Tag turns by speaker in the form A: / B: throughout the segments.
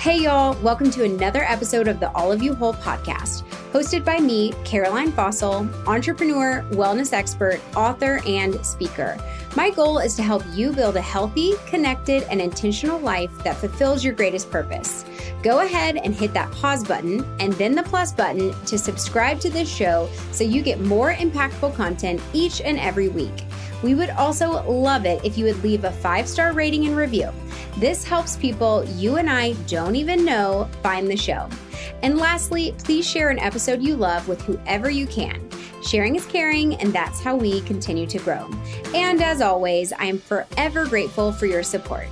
A: Hey, y'all, welcome to another episode of the All of You Whole podcast, hosted by me, Caroline Fausel, entrepreneur, wellness expert, author, and speaker. My goal is to help you build a healthy, connected, and intentional life that fulfills your greatest purpose. Go ahead and hit that pause button and then the plus button to subscribe to this show so you get more impactful content each and every week. We would also love it if you would leave a five star rating and review. This helps people you and I don't even know find the show. And lastly, please share an episode you love with whoever you can. Sharing is caring, and that's how we continue to grow. And as always, I am forever grateful for your support.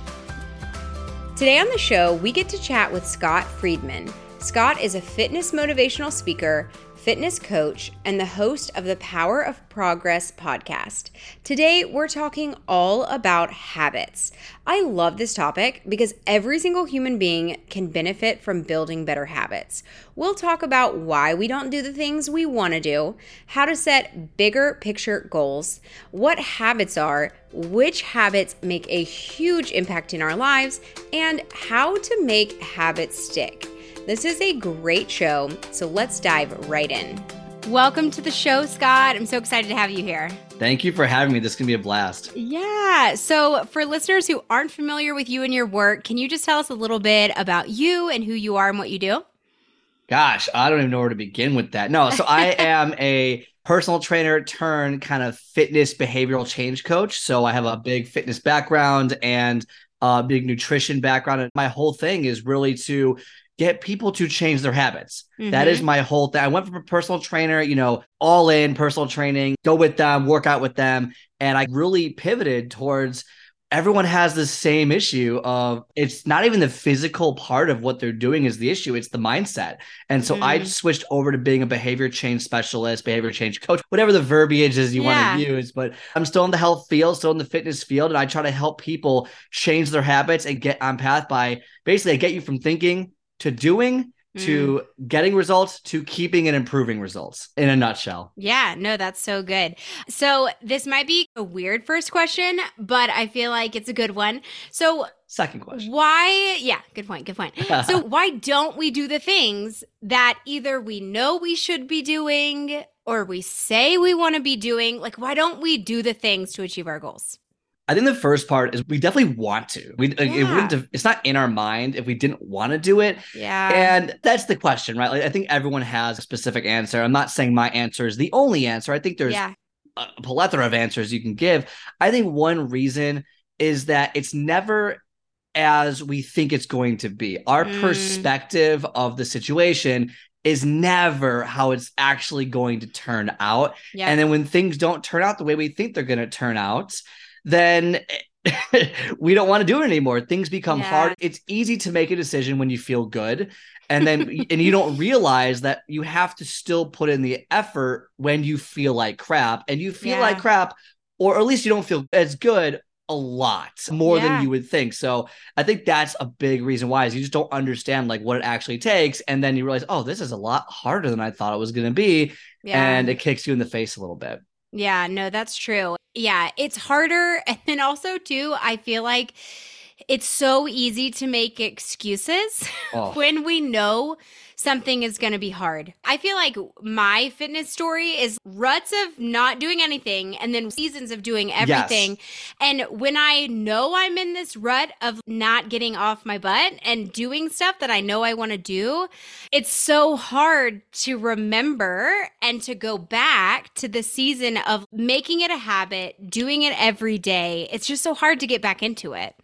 A: Today on the show, we get to chat with Scott Friedman. Scott is a fitness motivational speaker fitness coach, and the host of the Power of Progress podcast. Today, we're talking all about habits. I love this topic because every single human being can benefit from building better habits. We'll talk about why we don't do the things we want to do, how to set bigger picture goals, what habits are, which habits make a huge impact in our lives, and how to make habits stick. This is a great show, so let's dive right in. Welcome to the show, Scott. I'm so excited to have you here.
B: Thank you for having me. This can be a blast.
A: Yeah. So, for listeners who aren't familiar with you and your work, can you just tell us a little bit about you and who you are and what you do?
B: Gosh, I don't even know where to begin with that. No, so I am a personal trainer turn kind of fitness behavioral change coach. So I have a big fitness background and a big nutrition background. And my whole thing is really to get people to change their habits. Mm-hmm. That is mm-hmm. my whole thing. I went from a personal trainer, you know, all in personal training, go with them, work out with them. And I really pivoted towards everyone has the same issue of it's not even the physical part of what they're doing is the issue it's the mindset and so mm. i switched over to being a behavior change specialist behavior change coach whatever the verbiage is you yeah. want to use but i'm still in the health field still in the fitness field and i try to help people change their habits and get on path by basically i get you from thinking to doing to mm. getting results to keeping and improving results in a nutshell.
A: Yeah, no, that's so good. So, this might be a weird first question, but I feel like it's a good one. So,
B: second question.
A: Why? Yeah, good point. Good point. so, why don't we do the things that either we know we should be doing or we say we want to be doing? Like, why don't we do the things to achieve our goals?
B: I think the first part is we definitely want to. We yeah. it wouldn't have, it's not in our mind if we didn't want to do it.
A: Yeah.
B: And that's the question, right? Like I think everyone has a specific answer. I'm not saying my answer is the only answer. I think there's yeah. a plethora of answers you can give. I think one reason is that it's never as we think it's going to be. Our mm. perspective of the situation is never how it's actually going to turn out. Yeah. And then when things don't turn out the way we think they're going to turn out, then we don't want to do it anymore. Things become yeah. hard. It's easy to make a decision when you feel good. And then and you don't realize that you have to still put in the effort when you feel like crap. And you feel yeah. like crap, or at least you don't feel as good a lot more yeah. than you would think. So I think that's a big reason why is you just don't understand like what it actually takes. And then you realize, oh, this is a lot harder than I thought it was gonna be. And it kicks you in the face a little bit.
A: Yeah, no, that's true. Yeah, it's harder. And then also, too, I feel like it's so easy to make excuses oh. when we know something is going to be hard. I feel like my fitness story is ruts of not doing anything and then seasons of doing everything. Yes. And when I know I'm in this rut of not getting off my butt and doing stuff that I know I want to do, it's so hard to remember and to go back to the season of making it a habit, doing it every day. It's just so hard to get back into it.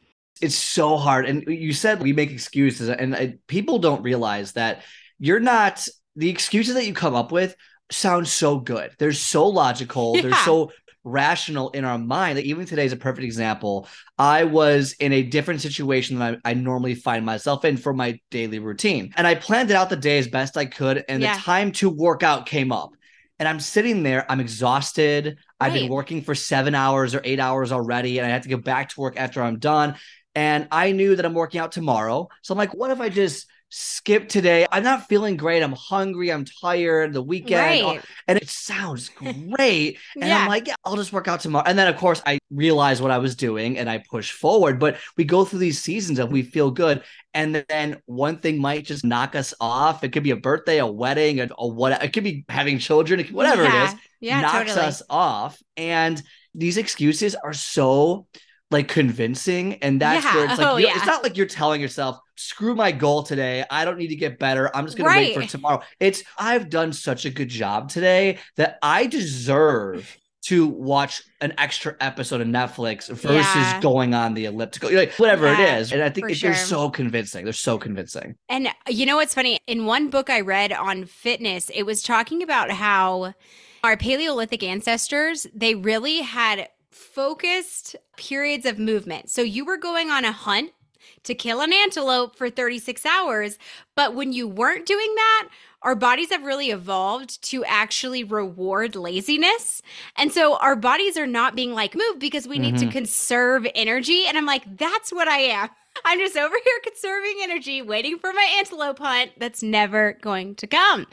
B: It's so hard. And you said we make excuses, and uh, people don't realize that you're not the excuses that you come up with sound so good. They're so logical. Yeah. They're so rational in our mind. Like even today is a perfect example. I was in a different situation than I, I, normally find myself in for my daily routine. And I planned it out the day as best I could. And yeah. the time to work out came up. And I'm sitting there, I'm exhausted. Right. I've been working for seven hours or eight hours already, and I have to go back to work after I'm done. And I knew that I'm working out tomorrow. So I'm like, what if I just skip today. I'm not feeling great. I'm hungry. I'm tired. The weekend. Right. And it sounds great. and yeah. I'm like, yeah, I'll just work out tomorrow. And then, of course, I realize what I was doing and I push forward. But we go through these seasons of we feel good. And then one thing might just knock us off. It could be a birthday, a wedding, a, a what it could be having children, whatever
A: yeah.
B: it is,
A: yeah,
B: knocks
A: totally.
B: us off. And these excuses are so like convincing and that's
A: yeah.
B: where it's like
A: oh,
B: yeah. it's not like you're telling yourself screw my goal today i don't need to get better i'm just going right. to wait for tomorrow it's i've done such a good job today that i deserve to watch an extra episode of Netflix versus yeah. going on the elliptical, like, whatever yeah, it is. And I think it, sure. they're so convincing. They're so convincing.
A: And uh, you know what's funny? In one book I read on fitness, it was talking about how our Paleolithic ancestors, they really had focused periods of movement. So you were going on a hunt to kill an antelope for 36 hours. But when you weren't doing that, our bodies have really evolved to actually reward laziness. And so our bodies are not being like moved because we need mm-hmm. to conserve energy. And I'm like, that's what I am. I'm just over here conserving energy, waiting for my antelope hunt that's never going to come,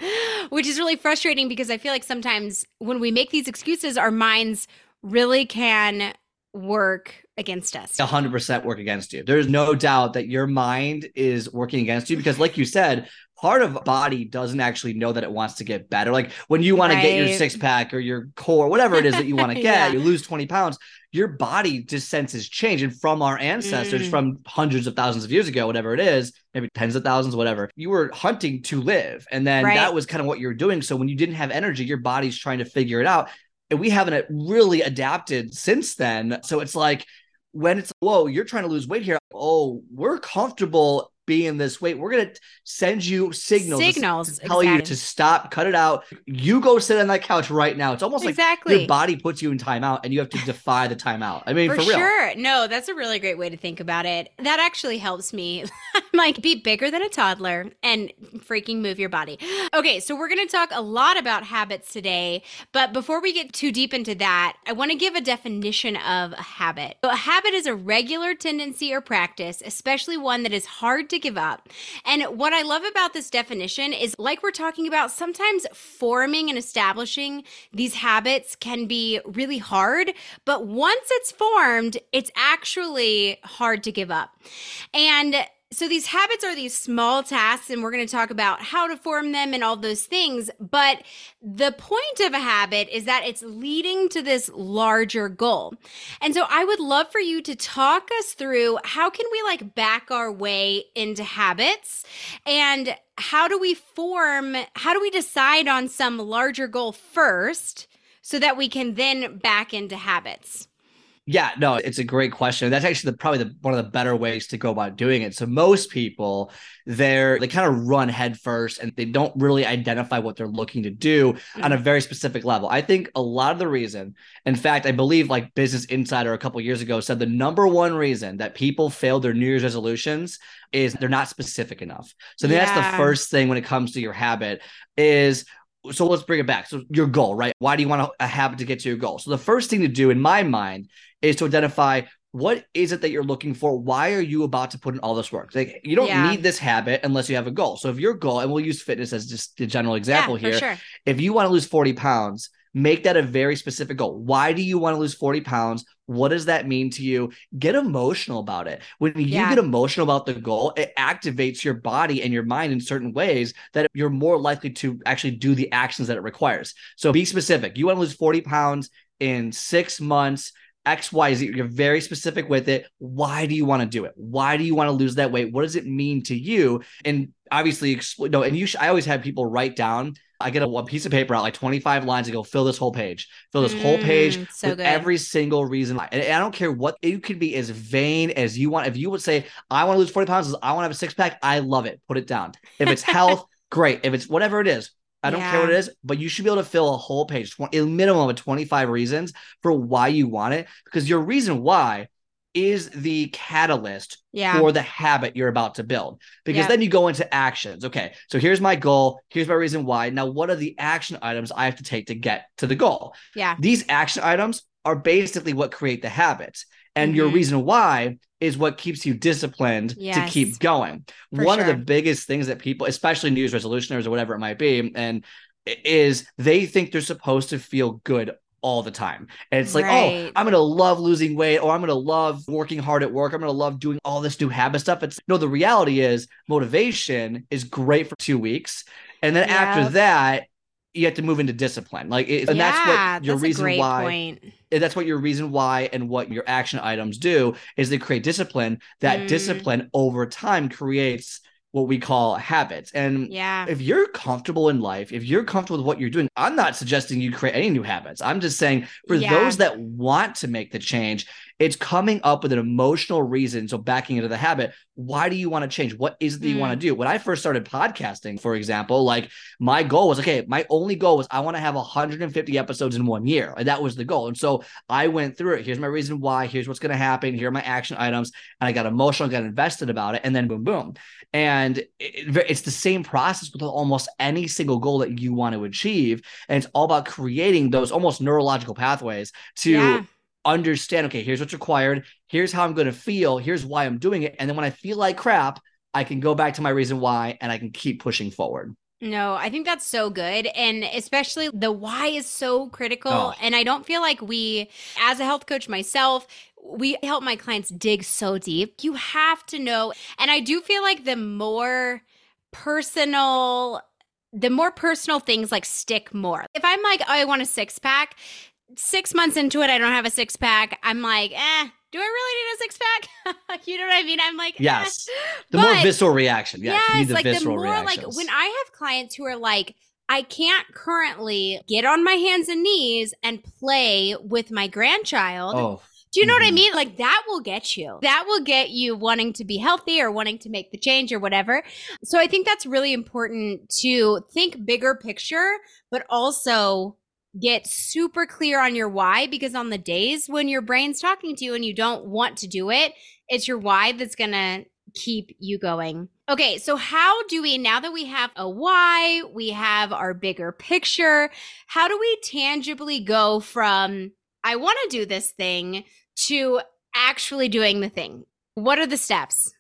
A: which is really frustrating because I feel like sometimes when we make these excuses, our minds really can work against us.
B: 100% work against you. There's no doubt that your mind is working against you because, like you said, part of body doesn't actually know that it wants to get better. Like when you want right. to get your six pack or your core, whatever it is that you want to get, yeah. you lose 20 pounds, your body just senses change. And from our ancestors, mm. from hundreds of thousands of years ago, whatever it is, maybe tens of thousands, whatever, you were hunting to live. And then right. that was kind of what you were doing. So when you didn't have energy, your body's trying to figure it out and we haven't uh, really adapted since then. So it's like when it's whoa, you're trying to lose weight here. Oh, we're comfortable being this weight. We're gonna send you signals,
A: signals
B: to tell exactly. you to stop, cut it out. You go sit on that couch right now. It's almost
A: exactly.
B: like your body puts you in timeout, and you have to defy the timeout. I mean, for,
A: for
B: real.
A: sure. No, that's a really great way to think about it. That actually helps me. like, be bigger than a toddler and freaking move your body. Okay, so we're gonna talk a lot about habits today, but before we get too deep into that, I want to give a definition of a habit. So a habit is a regular tendency or practice, especially one that is hard to give up. And what I love about this definition is like we're talking about, sometimes forming and establishing these habits can be really hard, but once it's formed, it's actually hard to give up. And so these habits are these small tasks and we're going to talk about how to form them and all those things but the point of a habit is that it's leading to this larger goal. And so i would love for you to talk us through how can we like back our way into habits and how do we form how do we decide on some larger goal first so that we can then back into habits
B: yeah, no, it's a great question. That's actually the, probably the, one of the better ways to go about doing it. So most people, they're they kind of run headfirst and they don't really identify what they're looking to do mm-hmm. on a mm-hmm. very specific level. I think a lot of the reason, in fact, I believe like Business Insider a couple years ago said the number one reason that people fail their New Year's resolutions is they're not specific enough. So yeah. that's the first thing when it comes to your habit is so let's bring it back. So your goal, right? Why do you want a habit to get to your goal? So the first thing to do in my mind is to identify what is it that you're looking for? Why are you about to put in all this work? Like you don't yeah. need this habit unless you have a goal. So if your goal, and we'll use fitness as just the general example
A: yeah,
B: here.
A: Sure.
B: If you want to lose 40 pounds, make that a very specific goal. Why do you want to lose 40 pounds? What does that mean to you? Get emotional about it. When you yeah. get emotional about the goal, it activates your body and your mind in certain ways that you're more likely to actually do the actions that it requires. So be specific. You want to lose 40 pounds in six months X, Y, Z. You're very specific with it. Why do you want to do it? Why do you want to lose that weight? What does it mean to you? And obviously, no. And you, I always have people write down. I get a, a, piece of paper out, like 25 lines, and go fill this whole page, fill this mm, whole page
A: so
B: with
A: good.
B: every single reason. And I don't care what you could be as vain as you want. If you would say, I want to lose 40 pounds, I want to have a six pack, I love it. Put it down. If it's health, great. If it's whatever it is, I don't yeah. care what it is, but you should be able to fill a whole page, a minimum of 25 reasons for why you want it, because your reason why is the catalyst
A: yeah.
B: for the habit you're about to build. Because then you go into actions. Okay, so here's my goal. Here's my reason why. Now, what are the action items I have to take to get to the goal?
A: Yeah.
B: These action items are basically what create the habits. And mm-hmm. your reason why is what keeps you disciplined yes, to keep going. One sure. of the biggest things that people, especially New Year's resolutioners or whatever it might be, and is they think they're supposed to feel good all the time. And it's like, oh, right. oh, I'm going to love losing weight or I'm going to love working hard at work. I'm going to love doing all this new habit stuff. It's no, the reality is motivation is great for two weeks. And then yep. after that, you have to move into discipline. Like, it, and yeah, that's what your that's reason why. Point. That's what your reason why and what your action items do is they create discipline. That mm. discipline over time creates what we call habits. And
A: yeah,
B: if you're comfortable in life, if you're comfortable with what you're doing, I'm not suggesting you create any new habits. I'm just saying for yeah. those that want to make the change, it's coming up with an emotional reason. So backing into the habit, why do you want to change? What is it that you want to mm. do? When I first started podcasting, for example, like my goal was okay, my only goal was I want to have 150 episodes in one year. And that was the goal. And so I went through it. Here's my reason why. Here's what's going to happen. Here are my action items. And I got emotional, got invested about it. And then boom, boom. And it, it's the same process with almost any single goal that you want to achieve. And it's all about creating those almost neurological pathways to yeah understand okay here's what's required here's how i'm going to feel here's why i'm doing it and then when i feel like crap i can go back to my reason why and i can keep pushing forward
A: no, I think that's so good. And especially the why is so critical. Oh. And I don't feel like we, as a health coach myself, we help my clients dig so deep. You have to know. And I do feel like the more personal, the more personal things like stick more. If I'm like, oh, I want a six pack, six months into it, I don't have a six pack. I'm like, eh, do I really need a six pack? you know what I mean? I'm like,
B: yes, eh. the but, more visceral reaction. Yes, yes
A: the like the more reactions. like when I have clients who are like, I can't currently get on my hands and knees and play with my grandchild.
B: Oh.
A: Do you know mm-hmm. what I mm-hmm. mean? Like that will get you. That will get you wanting to be healthy or wanting to make the change or whatever. So I think that's really important to think bigger picture, but also get super clear on your why because on the days when your brain's talking to you and you don't want to do it, it's your why that's going to keep you going. Okay, so how do we, now that we have a why, we have our bigger picture, how do we tangibly go from, I want to do this thing to actually doing the thing? What are the steps?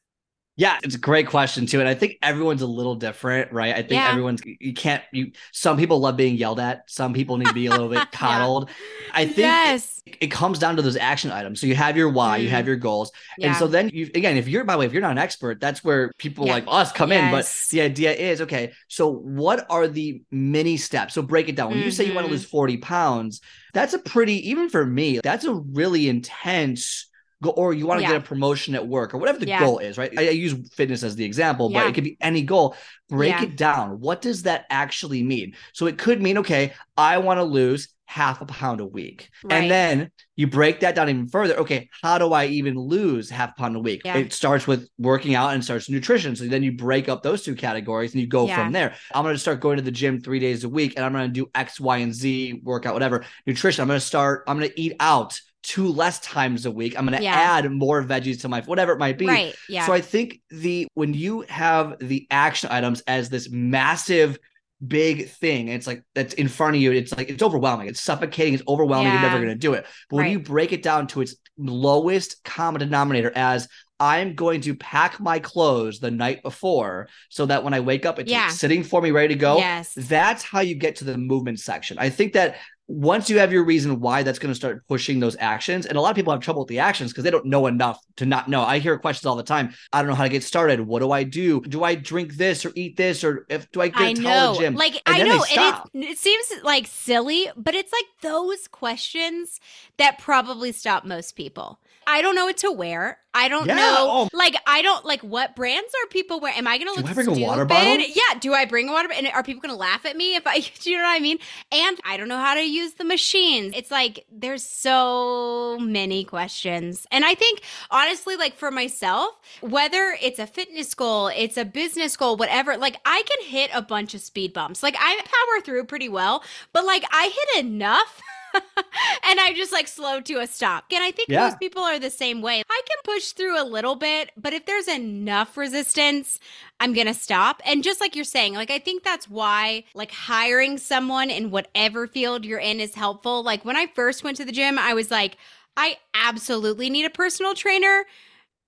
B: Yeah, it's a great question too, and I think everyone's a little different, right? I think yeah. everyone's you can't you. Some people love being yelled at. Some people need to be a little bit coddled. yeah. I think yes. it, it, comes down to those action items. So you have your why, mm. you have mm. your goals, yeah. and so then you again, if you're by the way, if you're not an expert, that's where people like us come yes. in. But the idea is okay. So what are the mini steps? So break it down. When mm-hmm. you say you want to lose mm-hmm. forty pounds, that's a pretty even for me. That's a really intense go or you want to yeah. get a promotion at work or whatever the yeah. goal is, right? I, I, use fitness as the example, yeah. but it could be any goal. Break it down. What does that actually mean? So it could mean, okay, I want to lose half a pound a week. Right. And then you break that down even further. Okay, how do I even lose half a pound a week? It starts with working out and starts nutrition. So then you break up those two categories and you go from there. I'm going to start going to the gym three days a week and I'm going to do X, Y, and Z workout, whatever. Nutrition, I'm going to start, I'm going to eat out two less times a week. I'm going to yeah. add more veggies to my whatever it might be.
A: Right. Yeah.
B: So I think the when you have the action items as this massive big thing. And it's like that's in front of you. It's like it's overwhelming. It's suffocating. It's overwhelming. Yeah. you're never going to do it. But when you break it down to its lowest common denominator as i'm going to pack my clothes the night before so that when i wake up it's yeah. sitting for me ready to go
A: yes.
B: that's how you get to the movement section. I think that once you have your reason why that's going to start pushing those actions and a lot of people have trouble with the actions because they don't know enough to not know i hear questions all the time i don't know how to get started what do i do do i drink this or eat this or if do i get I know. gym
A: like and i know it, it seems like silly but it's like those questions that probably stop most people I don't know what to wear. I don't yeah. know. Oh. Like I don't like what brands are people wearing. Am I gonna look do I bring stupid? A water bottle? Yeah. Do I bring a water? Bottle? And are people gonna laugh at me if I? Do you know what I mean? And I don't know how to use the machines. It's like there's so many questions, and I think honestly, like for myself, whether it's a fitness goal, it's a business goal, whatever. Like I can hit a bunch of speed bumps. Like I power through pretty well, but like I hit enough. and I just like slow to a stop. And I think yeah. most people are the same way. I can push through a little bit, but if there's enough resistance, I'm going to stop. And just like you're saying, like I think that's why like hiring someone in whatever field you're in is helpful. Like when I first went to the gym, I was like, I absolutely need a personal trainer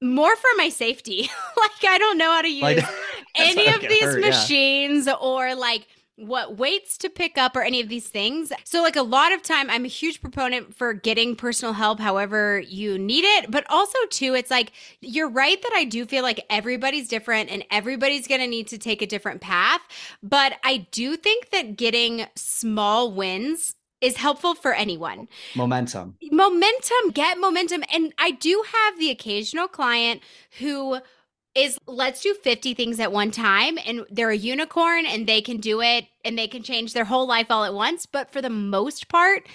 A: more for my safety. like I don't know how to use like, any of these hurt, machines yeah. or like what weights to pick up or any of these things. So, like a lot of time, I'm a huge proponent for getting personal help however you need it. But also, too, it's like you're right that I do feel like everybody's different and everybody's going to need to take a different path. But I do think that getting small wins is helpful for anyone.
B: Momentum.
A: Momentum, get momentum. And I do have the occasional client who is let's do 50 things at one time and they're a unicorn and they can do it and they can change their whole life all at once but for the most part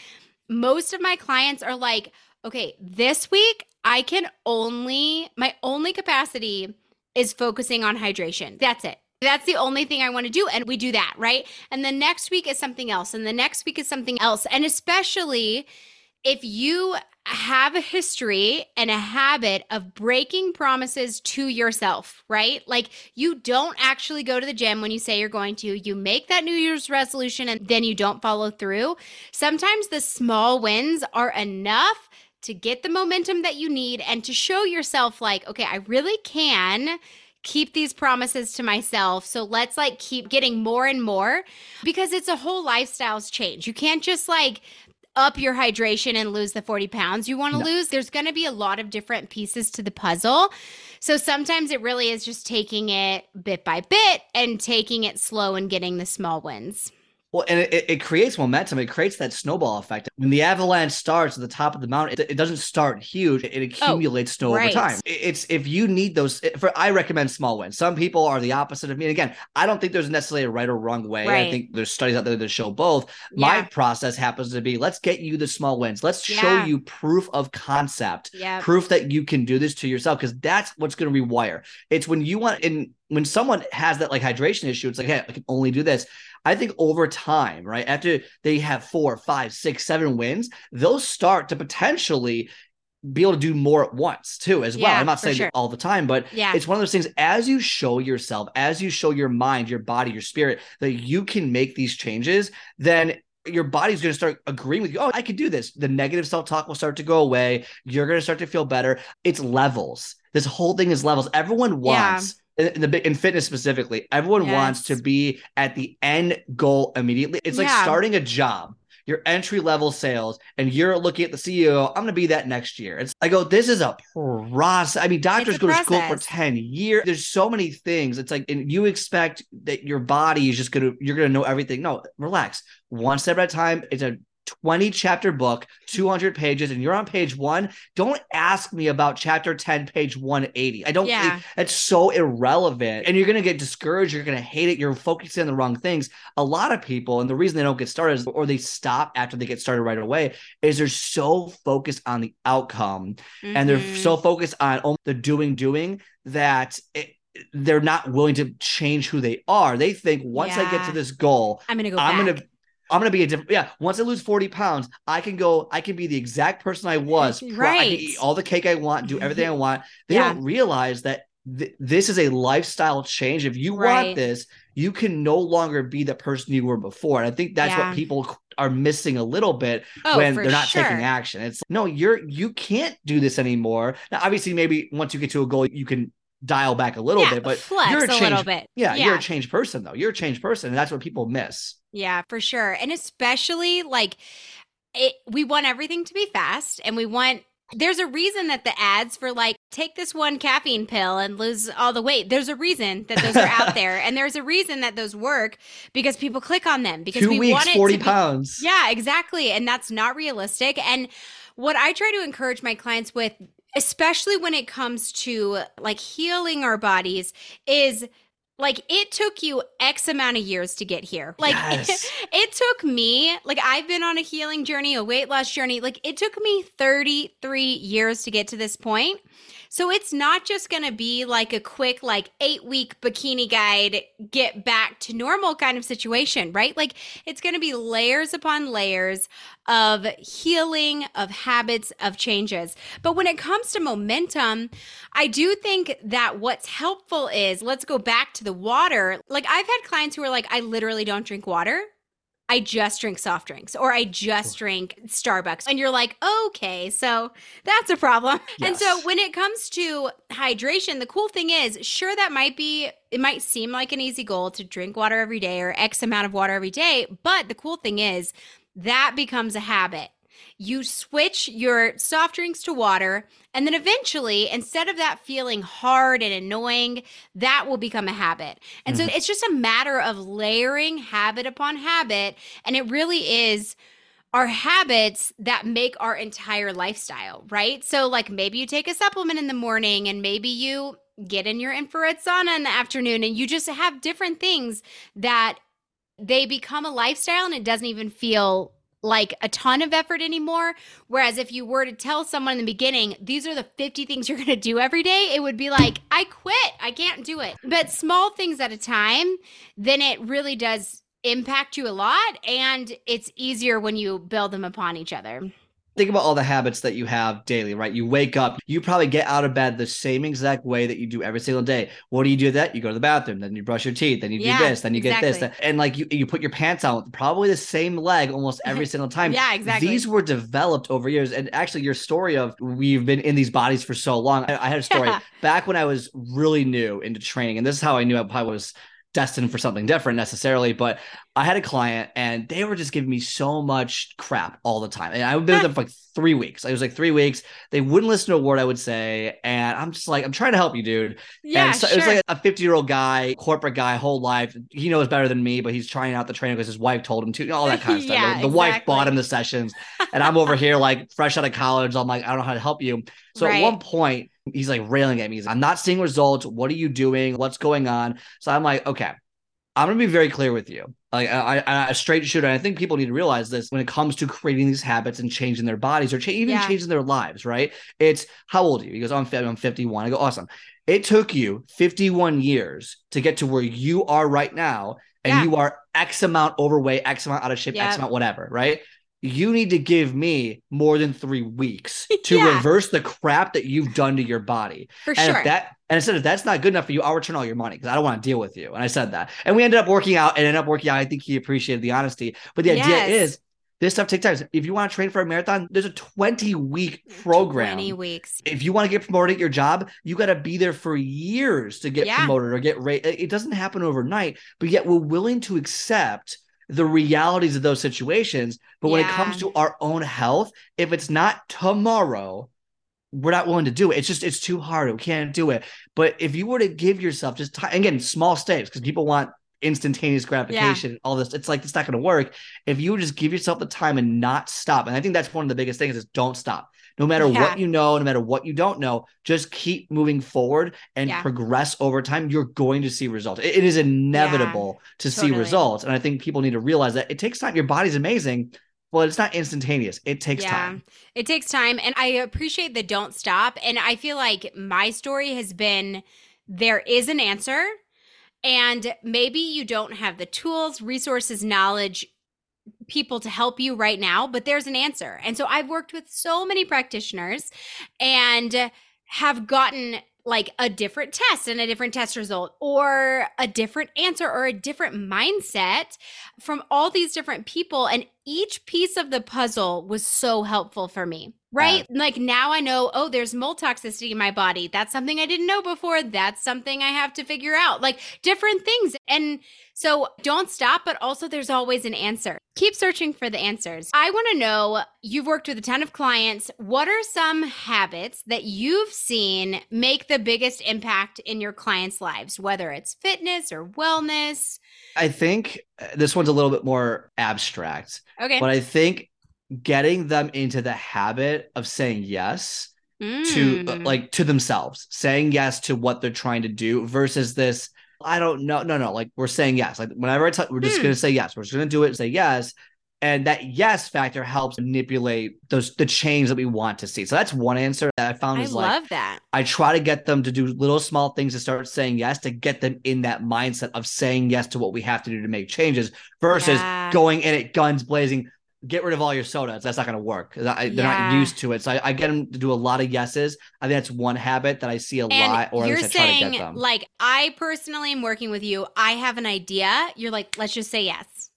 A: most of my clients are like okay this week i can only my only capacity is focusing on hydration that's it that's the only thing I want to do. And we do that, right? And the next week is something else. And the next week is something else. And especially if you have a history and a habit of breaking promises to yourself, right? Like you don't actually go to the gym when you say you're going to. You make that New Year's resolution and then you don't follow through. Sometimes the small wins are enough to get the momentum that you need and to show yourself, like, okay, I really can keep these promises to myself. So let's like keep getting more and more because it's a whole lifestyles change. You can't just like up your hydration and lose the 40 pounds you want to no. lose, there's going to be a lot of different pieces to the puzzle. So sometimes it really is just taking it bit by bit and taking it slow and getting the small wins.
B: Well, and it, it creates momentum. It creates that snowball effect. When the avalanche starts at the top of the mountain, it, it doesn't start huge. It oh, accumulates oh, snow right. over time. It's if you need those. For I recommend small wins. Some people are the opposite of me. And again, I don't think there's necessarily a right or wrong way. Right. I think there's studies out there that show both. Yeah. My process happens to be let's get you the small wins. Let's yeah. show you proof of concept, yeah. proof that you can do this to yourself because that's what's going to rewire. It's when you want in when someone has that like hydration issue, it's like, hey, I can only do this. I think over time, right, after they have four, five, six, seven wins, they'll start to potentially be able to do more at once too as well. Yeah, I'm not saying sure. all the time, but yeah. it's one of those things as you show yourself, as you show your mind, your body, your spirit that you can make these changes, then your body's going to start agreeing with you. Oh, I can do this. The negative self-talk will start to go away. You're going to start to feel better. It's levels. This whole thing is levels. Everyone wants yeah in the in fitness specifically, everyone yes. wants to be at the end goal immediately. It's like yeah. starting a job. Your entry level sales, and you're looking at the CEO. I'm going to be that next year. It's I go. This is a process. I mean, doctors go process. to school for ten years. There's so many things. It's like, and you expect that your body is just gonna you're gonna know everything. No, relax. One step at a time. It's a 20 chapter book, 200 pages, and you're on page one, don't ask me about chapter 10, page 180. I don't, yeah. It, it's so irrelevant. And you're going to get discouraged. You're going to hate it. You're focusing on the wrong things. A lot of people, and the reason they don't get started is, or they stop after they get started right away, is they're so focused on the outcome mm-hmm. and they're so mm-hmm. focused on the doing, doing that it, they're not willing to change who they are. They think once yeah. I get to this goal,
A: I'm gonna go.
B: I'm
A: back.
B: gonna I'm gonna be a different. Yeah, once I lose 40 pounds, I can go. I can be the exact person I was.
A: Right. I
B: can eat all the cake I want, do everything I want. They yeah. don't realize that th- this is a lifestyle change. If you right. want this, you can no longer be the person you were before. And I think that's yeah. what people are missing a little bit oh, when they're not sure. taking action. It's no, you're you can't do this anymore. Now, obviously, maybe once you get to a goal, you can dial back a little yeah, bit, but
A: you're a, change, a little bit.
B: Yeah, yeah, you're a changed person though. You're a changed person, and that's what people miss.
A: Yeah, for sure. And especially like it we want everything to be fast and we want there's a reason that the ads for like take this one caffeine pill and lose all the weight. There's a reason that those are out there, and there's a reason that those work because people click on them because
B: Two
A: we
B: weeks,
A: want it
B: forty
A: to
B: pounds.
A: Be, yeah, exactly, and that's not realistic. And what I try to encourage my clients with, especially when it comes to like healing our bodies, is like it took you X amount of years to get here. Like yes. it, it, took me, like I've been on a healing journey, a weight loss journey. Like it took me 33 years to get to this point. So it's not just going to be like a quick, like eight week bikini guide, get back to normal kind of situation, right? Like it's going to be layers upon layers of healing, of habits, of changes. But when it comes to momentum, I do think that what's helpful is let's go back to the water. Like I've had clients who are like, I literally don't drink water I just drink soft drinks or I just drink Starbucks. And you're like, okay, so that's a problem. Yes. And so when it comes to hydration, the cool thing is, sure, that might be, it might seem like an easy goal to drink water every day or X amount of water every day. But the cool thing is, that becomes a habit you switch your soft drinks to water and then eventually instead of that feeling hard and annoying that will become a habit and mm-hmm. so it's just a matter of layering habit upon habit and it really is our habits that make our entire lifestyle right so like maybe you take a supplement in the morning and maybe you get in your infrared sauna in the afternoon and you just have different things that they become a lifestyle and it doesn't even feel like a ton of effort anymore. Whereas if you were to tell someone in the beginning, these are the 50 things you're going to do every day, it would be like, I quit. I can't do it. But small things at a time, then it really does impact you a lot. And it's easier when you build them upon each other
B: think about all the habits that you have daily, right? You wake up, you probably get out of bed the same exact way that you do every single day. What do you do that? You go to the bathroom, then you brush your teeth, then you yeah, do this, then you exactly. get this. And like you, you put your pants on probably the same leg almost every single time.
A: yeah, exactly.
B: These were developed over years. And actually, your story of we've been in these bodies for so long. I, I had a story yeah. back when I was really new into training. And this is how I knew I probably was destined for something different necessarily, but I had a client and they were just giving me so much crap all the time. And I've been with them for like three weeks. It was like three weeks. They wouldn't listen to a word I would say. And I'm just like, I'm trying to help you, dude.
A: Yeah.
B: And so
A: sure.
B: it was like a 50 year old guy, corporate guy, whole life. He knows better than me, but he's trying out the training because his wife told him to, all that kind of stuff. yeah, the, the exactly. wife bought him the sessions. And I'm over here like fresh out of college. I'm like, I don't know how to help you. So right. at one point, he's like railing at me. He's like, I'm not seeing results. What are you doing? What's going on? So I'm like, okay, I'm gonna be very clear with you. Like I, I, a straight shooter. And I think people need to realize this when it comes to creating these habits and changing their bodies or cha- even yeah. changing their lives. Right? It's how old are you? He goes, I'm, I'm 51. I go, awesome. It took you 51 years to get to where you are right now, and yeah. you are X amount overweight, X amount out of shape, X amount whatever. Right? You need to give me more than three weeks to yeah. reverse the crap that you've done to your body.
A: For
B: and
A: sure.
B: If that and I said if that's not good enough for you, I'll return all your money because I don't want to deal with you. And I said that. And we ended up working out and ended up working out. I think he appreciated the honesty. But the yes. idea is this stuff takes time. If you want to train for a marathon, there's a 20 week program.
A: 20 weeks.
B: If you want to get promoted at your job, you got to be there for years to get yeah. promoted or get rate. It doesn't happen overnight, but yet we're willing to accept the realities of those situations. But when it comes to our own health, if it's not tomorrow, we're not willing to do it. It's just it's too hard. We can't do it. But if you were to give yourself just time, again, small steps, because people want instantaneous gratification, yeah. all this, it's like it's not going to work. If you just give yourself the time and not stop, and I think that's one of the biggest things is don't stop. No matter yeah. what you know, no matter what you don't know, just keep moving forward and yeah. progress over time. You're going to see results. it, it is inevitable yeah, to totally. see results. And I think people need to realize that it takes time. Your body's amazing. Well, it's not instantaneous. It takes yeah, time.
A: It takes time. And I appreciate the don't stop. And I feel like my story has been there is an answer. And maybe you don't have the tools, resources, knowledge people to help you right now, but there's an answer. And so I've worked with so many practitioners and have gotten like a different test and a different test result or a different answer or a different mindset from all these different people and each piece of the puzzle was so helpful for me right yeah. like now i know oh there's mold toxicity in my body that's something i didn't know before that's something i have to figure out like different things and so don't stop, but also there's always an answer. Keep searching for the answers. I want to know you've worked with a ton of clients. What are some habits that you've seen make the biggest impact in your clients' lives, whether it's fitness or wellness?
B: I think uh, this one's a little bit more abstract.
A: Okay.
B: But I think getting them into the habit of saying yes mm. to uh, like to themselves, saying yes to what they're trying to do versus this I don't know. No, no. Like we're saying yes. Like whenever I talk, we're just hmm. gonna say yes. We're just gonna do it. And say yes. And that yes factor helps manipulate those the change that we want to see. So that's one answer that I found is like I
A: love that.
B: I try to get them to do little small things to start saying yes to get them in that mindset of saying yes to what we have to do to make changes versus yeah. going in it guns blazing get rid of all your sodas. That's not going to work. They're yeah. not used to it. So I, I, get them to do a lot of yeses. I think that's one habit that I see a and lot. Or
A: you're saying, like, I personally am working with you. I have an idea. You're like, let's just say yes.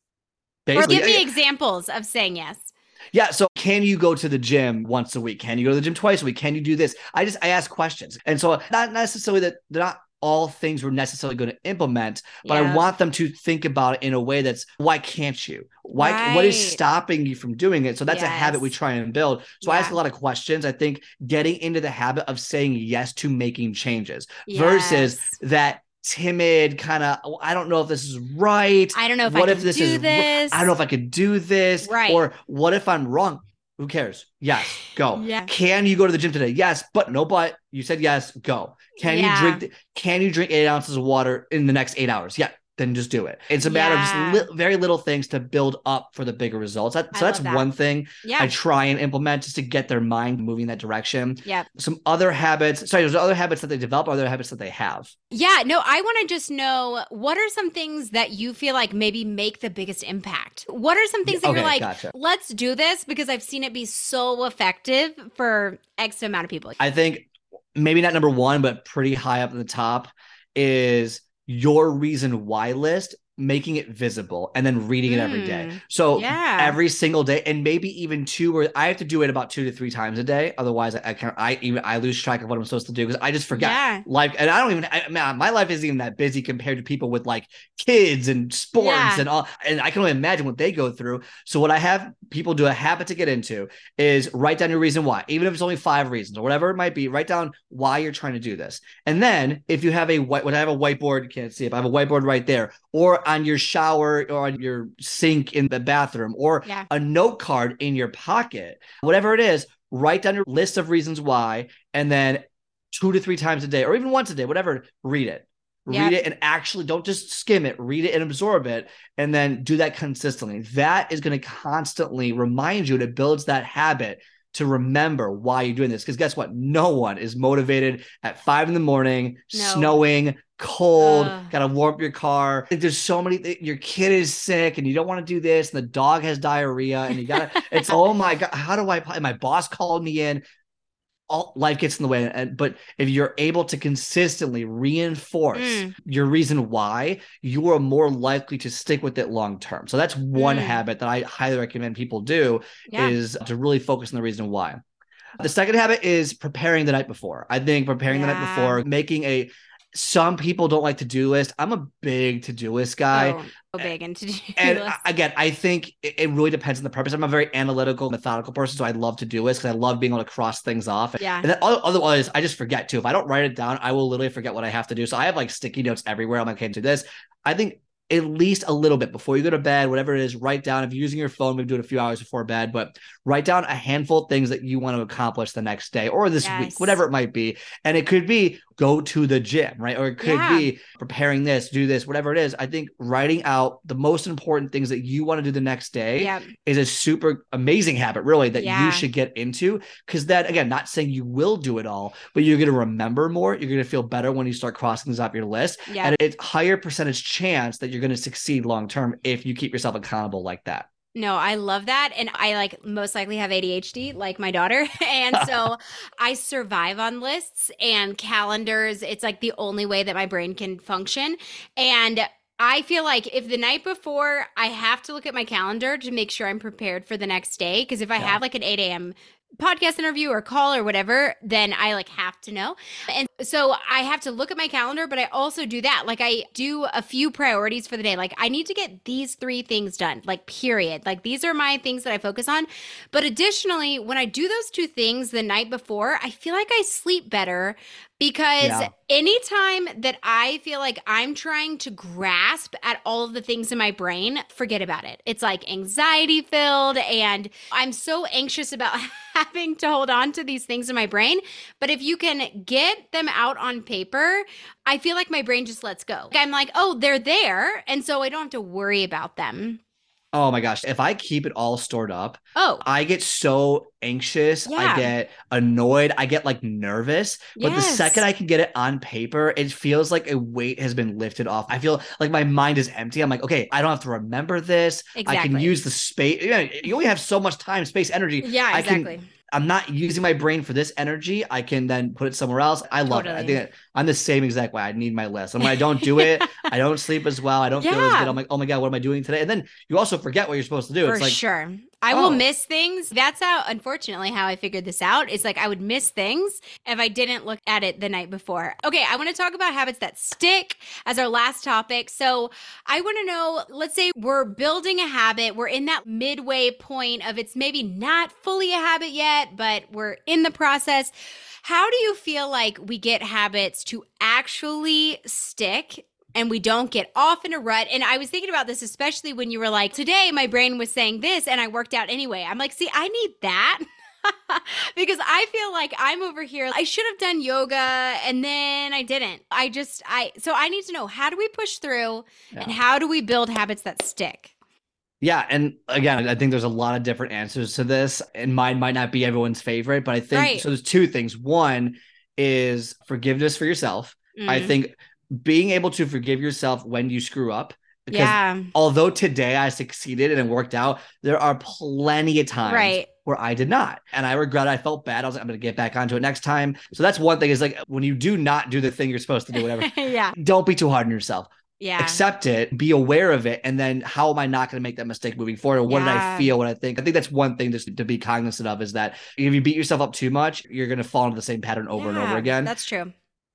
A: Basically, or give me examples of saying yes.
B: Yeah. So can you go to the gym once a week? Can you go to the gym twice a week? Can you do this? I just I ask questions. And so not necessarily that they're not all things we're necessarily going to implement, but yeah. I want them to think about it in a way that's why can't you? Why right. what is stopping you from doing it? So that's yes. a habit we try and build. So yeah. I ask a lot of questions. I think getting into the habit of saying yes to making changes yes. versus that timid kind of oh, I don't know if this is right.
A: I don't know if what I if this is this.
B: I don't know if I could do this.
A: Right.
B: Or what if I'm wrong? Who cares? Yes, go. yeah. Can you go to the gym today? Yes, but no, but you said yes, go. Can yeah. you drink? Can you drink eight ounces of water in the next eight hours? Yeah, then just do it. It's a matter yeah. of li- very little things to build up for the bigger results. That, so that's that. one thing yeah. I try and implement just to get their mind moving that direction.
A: Yeah.
B: Some other habits. Sorry, there's other habits that they develop, other habits that they have.
A: Yeah. No, I want to just know what are some things that you feel like maybe make the biggest impact? What are some things that okay, you're like, gotcha. let's do this because I've seen it be so effective for X amount of people?
B: I think maybe not number one, but pretty high up in the top is your reason why list making it visible and then reading it every day. Hmm. So yeah. every single day, and maybe even two or I have to do it about two to three times a day. Otherwise, I, I can't. I even I lose track of what I'm supposed to do because I just forget. Yeah. Life, and I don't even. I, man, my life isn't even that busy compared to people with like kids and sports yeah. and all. And I can only imagine what they go through. So what I have people do a habit to get into is write down your reason why, even if it's only five reasons or whatever it might be. Write down why you're trying to do this, and then if you have a white, when I have a whiteboard, you can't see it. But I have a whiteboard right there, or on your shower or on your sink in the bathroom or yeah. a note card in your pocket, whatever it is, write down your list of reasons why, and then two to three times a day, or even once a day, whatever, read it. Read it and actually don't just skim it, read it and absorb it, and then do that consistently. That is going to constantly remind you and it builds that habit to remember why you're doing this. Because guess what? No one is motivated at five in the morning, no. snowing, cold, uh. gotta warm up your car. There's so many. Your kid is sick, and you don't want to do this, and the dog has diarrhea, and you gotta. it's oh my god, how do I? My boss called me in. All life gets in the way, and but if you're able to consistently reinforce mm. your reason why, you are more likely to stick with it long term. So that's one mm. habit that I highly recommend people do yeah. is to really focus on the reason why. The second habit is preparing the night before. I think preparing yeah. the night before, making a some people don't like to do list. I'm a big to do list guy. Oh,
A: big into do
B: and list. again, I think it, it, really depends on the purpose. I'm a very analytical, methodical person, so I love to do lists because I love being able to cross things off.
A: Yeah.
B: And then otherwise, I just forget too. If I don't write it down, I will literally forget what I have to do. So I have like sticky notes everywhere. I'm like, okay, do this. I think at least a little bit before you go to bed, whatever it is, write down. If you're using your phone, maybe do it a few hours before bed, but write down a handful of things that you want to accomplish the next day or this yes. week, whatever it might be. And it could be go to the gym, right? Or it could yeah. be preparing this, do this, whatever it is. I think writing out the most important things that you want to do the next day yep. is a super amazing habit, really, that yeah. you should get into. Cause that, again, not saying you will do it all, but you're going to remember more. You're going to feel better when you start crossing things off your list. Yep. And it's higher percentage chance that you're going to succeed long term if you keep yourself accountable like that.
A: No, I love that. And I like most likely have ADHD, like my daughter. And so I survive on lists and calendars. It's like the only way that my brain can function. And I feel like if the night before I have to look at my calendar to make sure I'm prepared for the next day, because if I yeah. have like an 8 a.m podcast interview or call or whatever, then I like have to know. And so I have to look at my calendar, but I also do that. Like I do a few priorities for the day. Like I need to get these three things done, like period. Like these are my things that I focus on. But additionally, when I do those two things the night before, I feel like I sleep better because yeah. anytime that I feel like I'm trying to grasp at all of the things in my brain, forget about it. It's like anxiety filled, and I'm so anxious about having to hold on to these things in my brain. But if you can get them out on paper, I feel like my brain just lets go. I'm like, oh, they're there. And so I don't have to worry about them.
B: Oh my gosh. If I keep it all stored up,
A: oh,
B: I get so anxious. Yeah. I get annoyed. I get like nervous. But yes. the second I can get it on paper, it feels like a weight has been lifted off. I feel like my mind is empty. I'm like, okay, I don't have to remember this. Exactly. I can use the space. You, you only have so much time, space, energy.
A: Yeah, exactly.
B: I can, I'm not using my brain for this energy. I can then put it somewhere else. I love totally. it. I think I'm the same exact way. I need my list. And when I don't do it, I don't sleep as well. I don't yeah. feel as good. I'm like, oh my God, what am I doing today? And then you also forget what you're supposed to do.
A: For
B: it's like,
A: sure. I oh. will miss things. That's how, unfortunately, how I figured this out. It's like I would miss things if I didn't look at it the night before. Okay, I want to talk about habits that stick as our last topic. So I want to know let's say we're building a habit, we're in that midway point of it's maybe not fully a habit yet, but we're in the process. How do you feel like we get habits to actually stick and we don't get off in a rut. And I was thinking about this, especially when you were like, today my brain was saying this and I worked out anyway. I'm like, see, I need that. because I feel like I'm over here. I should have done yoga and then I didn't. I just, I, so I need to know how do we push through yeah. and how do we build habits that stick?
B: Yeah. And again, I think there's a lot of different answers to this, and mine might not be everyone's favorite, but I think right. so. There's two things. One is forgiveness for yourself. Mm. I think being able to forgive yourself when you screw up. Because yeah. although today I succeeded and it worked out, there are plenty of times right. where I did not. And I regret it. I felt bad. I was like, I'm going to get back onto it next time. So that's one thing is like when you do not do the thing you're supposed to do, whatever.
A: yeah.
B: Don't be too hard on yourself.
A: Yeah.
B: Accept it, be aware of it, and then how am I not going to make that mistake moving forward? What yeah. did I feel? What I think? I think that's one thing just to be cognizant of is that if you beat yourself up too much, you're going to fall into the same pattern over yeah, and over again.
A: That's true.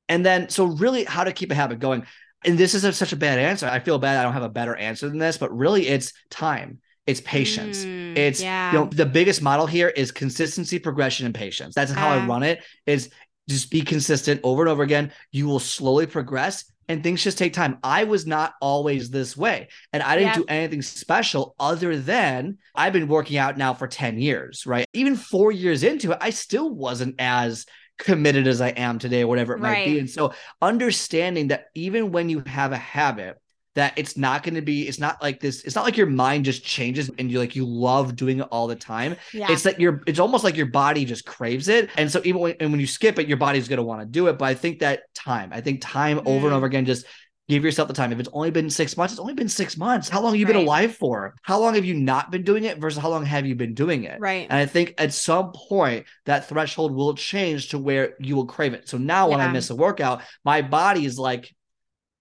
B: And then, so really, how to keep a habit going. And this is a, such a bad answer. I feel bad. I don't have a better answer than this, but really, it's time. It's patience. Mm, it's yeah. you know the biggest model here is consistency, progression, and patience. That's how uh, I run it. Is just be consistent over and over again. You will slowly progress and things just take time. I was not always this way. And I didn't yeah. do anything special other than I've been working out now for 10 years, right? Even four years into it, I still wasn't as committed as I am today, or whatever it right. might be. And so understanding that even when you have a habit, that it's not going to be it's not like this it's not like your mind just changes and you like you love doing it all the time yeah. it's that you're it's almost like your body just craves it and so even when, and when you skip it your body's going to want to do it but i think that time i think time mm. over and over mm. again just Give yourself the time. If it's only been six months, it's only been six months. How long have you right. been alive for? How long have you not been doing it versus how long have you been doing it?
A: Right.
B: And I think at some point that threshold will change to where you will crave it. So now when I miss a workout, my body is like,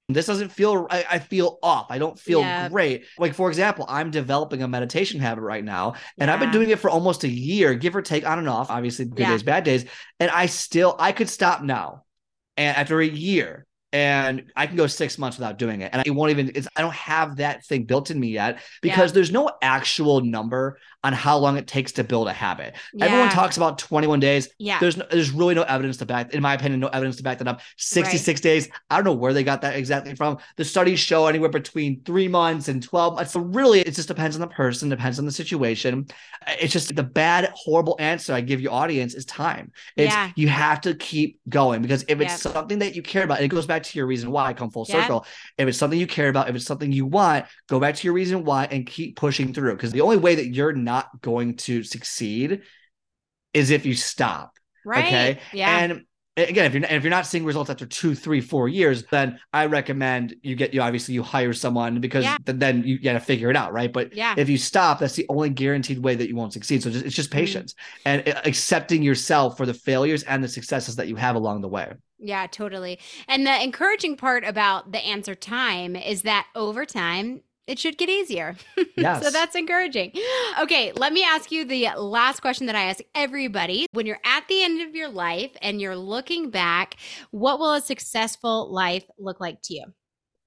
B: this doesn't feel I, I, feel off i don't feel yeah. great like for example i'm developing a meditation habit right now and yeah. i've been doing it for almost a year give or take on and off obviously good yeah. days bad days and i still i could stop now and after a year and I can go six months without doing it. And it won't even, I don't have that thing built in me yet because yeah. there's no actual number on how long it takes to build a habit. Yeah. Everyone talks about 21 days.
A: Yeah.
B: There's no, there's really no evidence to back, in my opinion, no evidence to back that up. 66 right. days. I don't know where they got that exactly from. The studies show anywhere between three months and 12 months. So really, it just depends on the person, depends on the situation. Uh, it's just the bad, horrible answer I give your audience is time. It's yeah. you have to keep going because if it's yep. something that you care about, it goes back to your reason why I come full yep. circle. If it's something you care about, if it's something you want, go back to your reason why and keep pushing through. Because the only way that you're not not going to succeed is if you stop.
A: Right.
B: Okay.
A: Yeah.
B: And again, if you're not, if you're not seeing results after two, three, four years, then I recommend you get you obviously you hire someone because yeah. then you got to figure it out, right? But
A: yeah.
B: if you stop, that's the only guaranteed way that you won't succeed. So just, it's just mm-hmm. patience mm-hmm. and uh, accepting yourself for the failures and the successes that you have along the way.
A: Yeah, totally. And the encouraging part about the answer time is that over time, it should get easier.
B: Yes.
A: so that's encouraging. Okay, let me ask you the last question that I ask everybody. When you're at the end of your life and you're looking back, what will a successful life look like to you?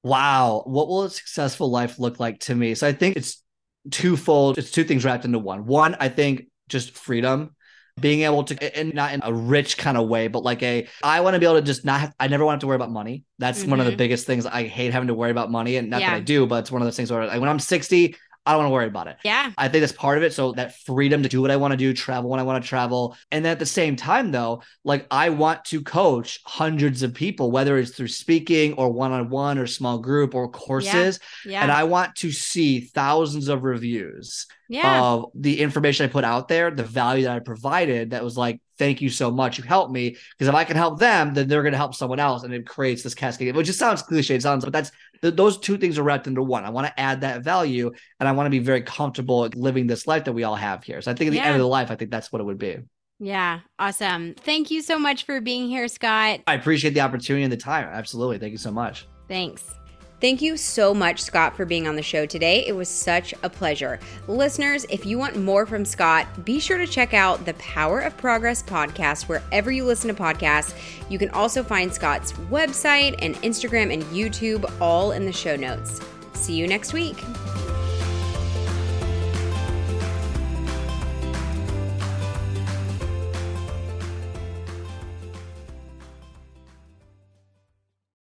B: Wow. What will a successful life look like to me? So I think it's twofold. It's two things wrapped into one. One, I think just freedom being able to and not in a rich kind of way but like a i want to be able to just not have i never want to worry about money that's mm-hmm. one of the mm-hmm. biggest things i hate having to worry about money and not yeah. that i do but it's one of those things where like, when i'm 60 I don't want to worry about it.
A: Yeah.
B: I think that's part of it. So that freedom to do what I want to do, travel when I want to travel. And then at the same time, though, like I want to coach hundreds of people, whether it's through speaking or one on one or small group or courses.
A: Yeah. yeah.
B: And I want to see thousands of reviews
A: yeah.
B: of the information I put out there, the value that I provided that was like, thank you so much. You helped me. Because if I can help them, then they're going to help someone else. And it creates this cascade, which just sounds cliche. It sounds, but that's th- those two things are wrapped into one. I want to add that value and I want to be very comfortable living this life that we all have here. So I think at the yeah. end of the life, I think that's what it would be.
A: Yeah, awesome. Thank you so much for being here, Scott.
B: I appreciate the opportunity and the time. Absolutely. Thank you so much.
A: Thanks. Thank you so much, Scott, for being on the show today. It was such a pleasure. Listeners, if you want more from Scott, be sure to check out the Power of Progress podcast wherever you listen to podcasts. You can also find Scott's website and Instagram and YouTube all in the show notes. See you next week.